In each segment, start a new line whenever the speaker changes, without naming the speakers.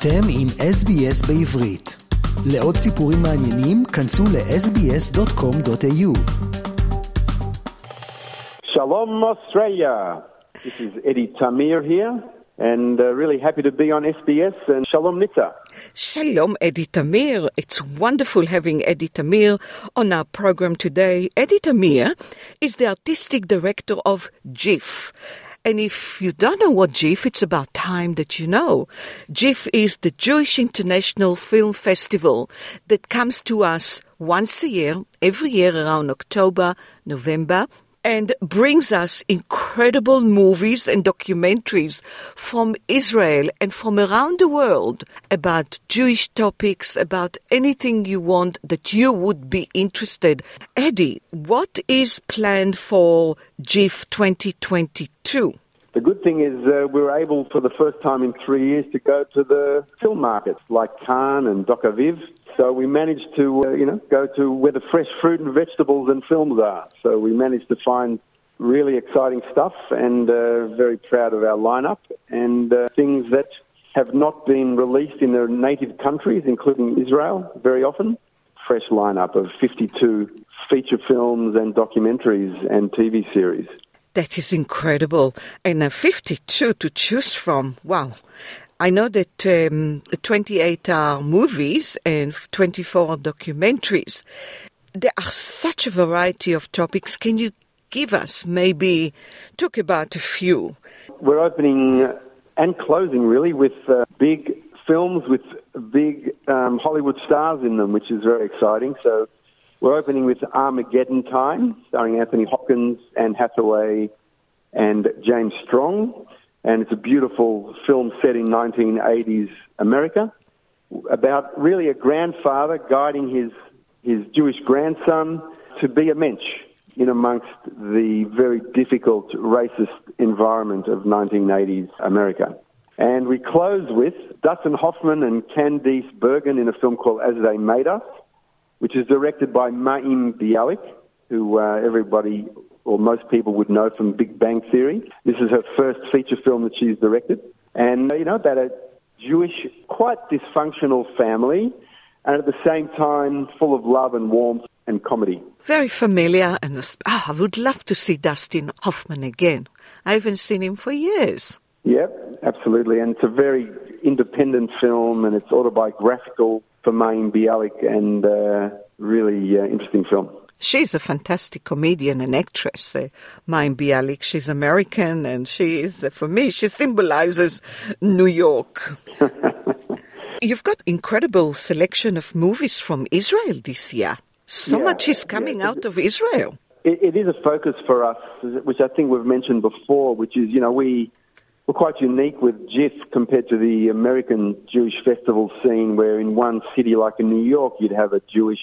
אתם עם SBS בעברית. לעוד סיפורים מעניינים, כנסו ל-sbs.com.au.
Shalom Australia. This is Eddie Tamir here. and uh, really happy to be on SBS and Shalom Nitza.
Shalom Eddie Tamir. It's wonderful having Eddie Tamir on our program today. Eddie Tamir is the artistic director of JIFF, and if you don't know what JIFF, it's about time that you know. JIFF is the Jewish International Film Festival that comes to us once a year, every year around October, November, and brings us incredible movies and documentaries from Israel and from around the world about Jewish topics, about anything you want that you would be interested. Eddie, what is planned for JIFF 2022?
The good thing is uh, we were able, for the first time in three years, to go to the film markets like Cannes and Docaviv. So we managed to, uh, you know, go to where the fresh fruit and vegetables and films are. So we managed to find really exciting stuff and uh, very proud of our lineup and uh, things that have not been released in their native countries, including Israel, very often. Fresh lineup of 52 feature films and documentaries and TV series.
That is incredible. And uh, 52 to choose from. Wow. I know that um, 28 are movies and 24 are documentaries. There are such a variety of topics. Can you give us maybe talk about a few?
We're opening uh, and closing really with uh, big films with big um, Hollywood stars in them, which is very exciting. So we're opening with Armageddon Time, starring Anthony Hopkins, Anne Hathaway, and James Strong. And it's a beautiful film set in 1980s America about really a grandfather guiding his, his Jewish grandson to be a mensch in amongst the very difficult racist environment of 1980s America. And we close with Dustin Hoffman and Candice Bergen in a film called As They Made Us, which is directed by Mayim Bialik, who uh, everybody or most people would know from Big Bang Theory. This is her first feature film that she's directed. And, you know, about a Jewish, quite dysfunctional family, and at the same time full of love and warmth and comedy.
Very familiar, and oh, I would love to see Dustin Hoffman again. I haven't seen him for years.
Yep, absolutely. And it's a very independent film, and it's autobiographical for Mayim Bialik, and uh, really uh, interesting film.
She's a fantastic comedian and actress, uh, Mayim Bialik. She's American, and she is, uh, for me, she symbolizes New York. You've got incredible selection of movies from Israel this year. So
Yeah,
much is coming
yeah.
out of Israel.
It, it is a focus for us, which I think we've mentioned before, which is, you know, we, we're quite unique with JIFF compared to the American Jewish festival scene, where in one city like in New York, you'd have a Jewish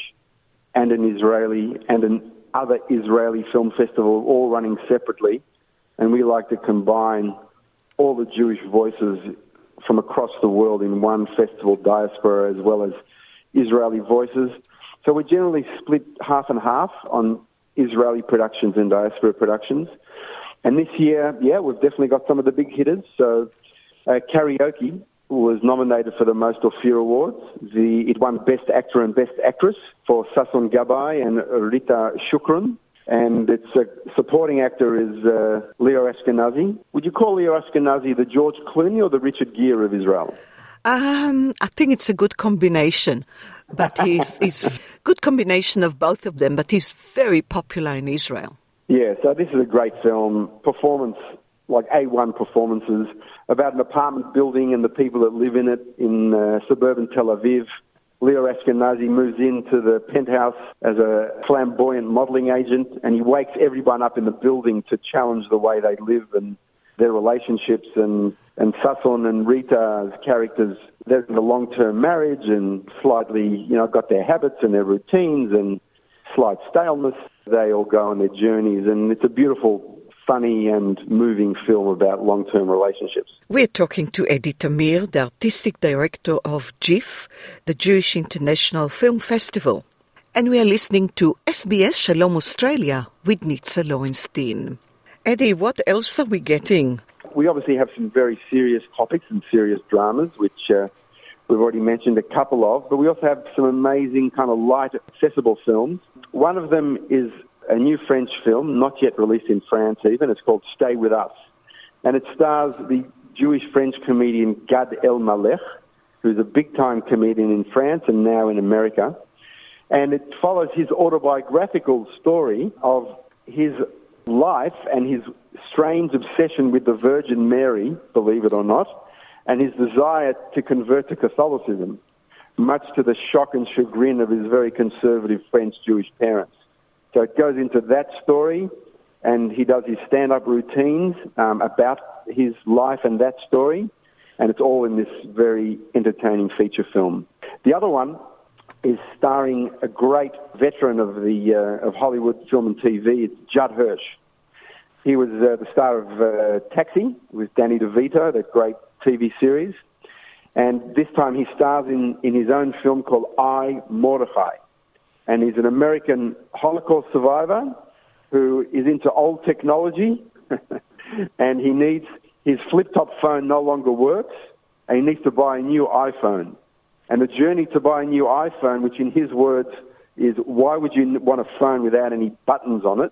and an Israeli and an other Israeli film festival all running separately. And we like to combine all the Jewish voices from across the world in one festival diaspora as well as Israeli voices. So we generally split half and half on Israeli productions and diaspora productions. And this year, yeah, we've definitely got some of the big hitters. So uh, Karaoke was nominated for the most Ophir Awards. The, it won Best Actor and Best Actress for Sasson Gabay and Rita Shukrun. And its uh, supporting actor is uh, Lior Ashkenazi. Would you call Lior Ashkenazi the George Clooney or the Richard Gere of Israel?
Um, I think it's a good combination, but he's, he's good combination of both of them. But he's very popular in Israel.
Yeah, so this is a great film. Performance, like A1 performances, about an apartment building and the people that live in it in uh, suburban Tel Aviv. Lior Ashkenazi moves into the penthouse as a flamboyant modeling agent and he wakes everyone up in the building to challenge the way they live and their relationships and, and Sasson and Rita's characters, they're in a long-term marriage and slightly, you know, got their habits and their routines and slight staleness. They all go on their journeys and it's a beautiful, funny and moving film about long-term relationships.
We're talking to Eddie Tamir, the artistic director of JIFF, the Jewish International Film Festival. And we are listening to SBS Shalom Australia with Nitza Lowenstein. Eddie, what else are we getting?
we obviously have some very serious topics and serious dramas, which uh, we've already mentioned a couple of, but we also have some amazing kind of light, accessible films. One of them is a new French film, not yet released in France even. It's called Stay With Us. And it stars the Jewish French comedian Gad Elmaleh, who's a big time comedian in France and now in America. And it follows his autobiographical story of his life and his strange obsession with the Virgin Mary, believe it or not, and his desire to convert to Catholicism, much to the shock and chagrin of his very conservative French Jewish parents. So it goes into that story, and he does his stand up routines um, about his life and that story, and it's all in this very entertaining feature film. The other one is starring a great veteran of the uh, of Hollywood film and TV. It's Judd Hirsch. He was uh, the star of uh, Taxi with Danny DeVito, that great TV series. And this time he stars in, in his own film called I, Mordechai. And he's an American Holocaust survivor who is into old technology and he needs his flip top phone no longer works and he needs to buy a new iPhone. And the journey to buy a new iPhone, which in his words is why would you want a phone without any buttons on it?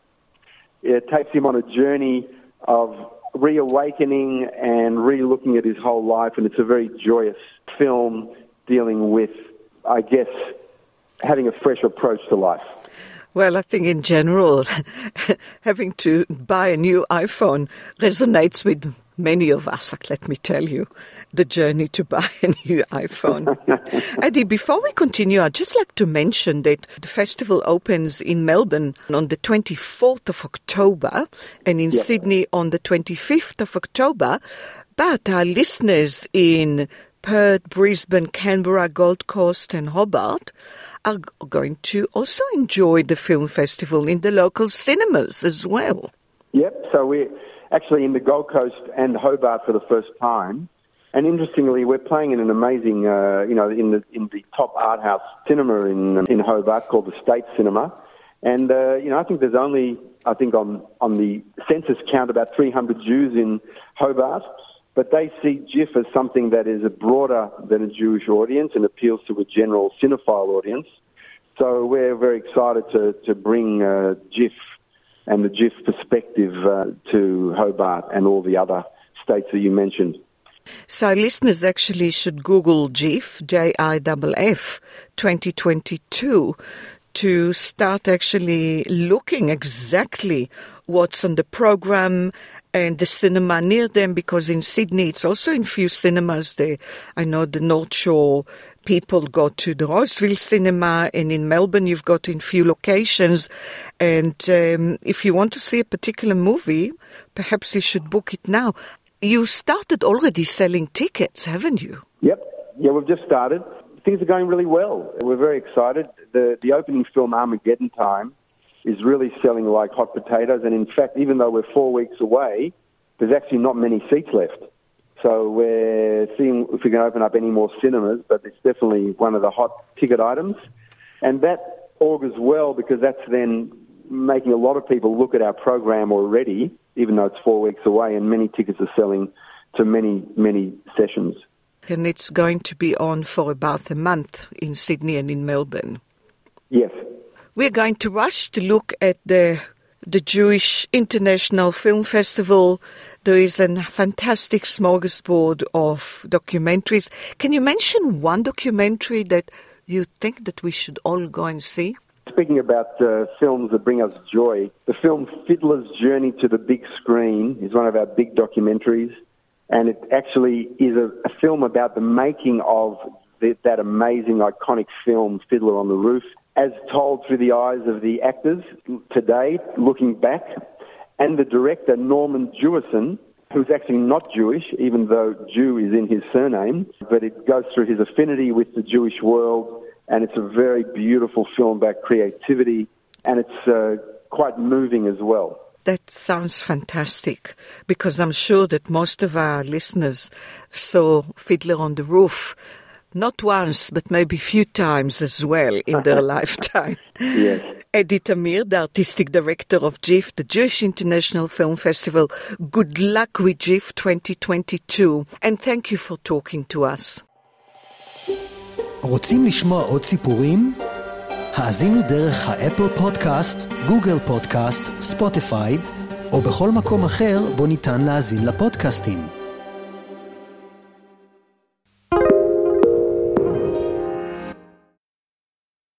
It takes him on a journey of reawakening and re-looking at his whole life, and it's a very joyous film dealing with, I guess, having a fresh approach to life.
Well, I think in general, having to buy a new iPhone resonates with many of us, let me tell you, the journey to buy a new iPhone. Eddie, before we continue, I'd just like to mention that the festival opens in Melbourne on the 24th of October and in Sydney on the 25th of October. But our listeners in Perth, Brisbane, Canberra, Gold Coast, and Hobart are going to also enjoy the film festival in the local cinemas as well.
Yep, so we're actually in the Gold Coast and Hobart for the first time. And interestingly, we're playing in an amazing, uh, you know, in the in the top art house cinema in in Hobart called the State Cinema. And uh, you know, I think there's only, I think on on the census count about 300 Jews in Hobart, but they see JIFF as something that is broader than a Jewish audience and appeals to a general cinephile audience. So we're very excited to to bring uh, JIFF and the JIFF perspective uh, to Hobart and all the other states that you mentioned.
So listeners actually should Google JIFF, J-I-F-F, 2022 to start actually looking exactly what's on the program and the cinema near them because in Sydney it's also in few cinemas there. I know the North Shore people go to the Roseville Cinema, and in Melbourne you've got in few locations. And um, if you want to see a particular movie, perhaps you should book it now. You started already selling tickets, haven't you?
Yep. Yeah, we've just started. Things are going really well. We're very excited. The the opening film Armageddon Time is really selling like hot potatoes. And in fact, even though we're four weeks away, there's actually not many seats left. So we're seeing if we can open up any more cinemas, but it's definitely one of the hot ticket items. And that augurs well because that's then making a lot of people look at our program already, even though it's four weeks away, and many tickets are selling to many, many sessions.
And it's going to be on for about a month in Sydney and in Melbourne. We're going to rush to look at the the Jewish International Film Festival. There is a fantastic smorgasbord of documentaries. Can you mention one documentary that you think that we should all go and see?
Speaking about uh, films that bring us joy, the film Fiddler's Journey to the Big Screen is one of our big documentaries, and it actually is a, a film about the making of that amazing, iconic film, Fiddler on the Roof, as told through the eyes of the actors today, looking back, and the director, Norman Jewison, who's actually not Jewish, even though Jew is in his surname, but it goes through his affinity with the Jewish world, and it's a very beautiful film about creativity, and it's uh, quite moving as well.
That sounds fantastic because I'm sure that most of our listeners saw Fiddler on the Roof not once, but maybe few times as well in their lifetime.
Yes.
Eddie Tamir, the artistic director of JIFF, the Jewish International Film Festival. Good luck with JIFF 2022, and thank you for talking to us.
רוצים לשמוע עוד סיפורים? האזינו דרך האפל פודקאסט, גוגל פודקאסט, ספוטיפיי, או בכל מקום אחר בו ניתן להאזין לפודקאסטים.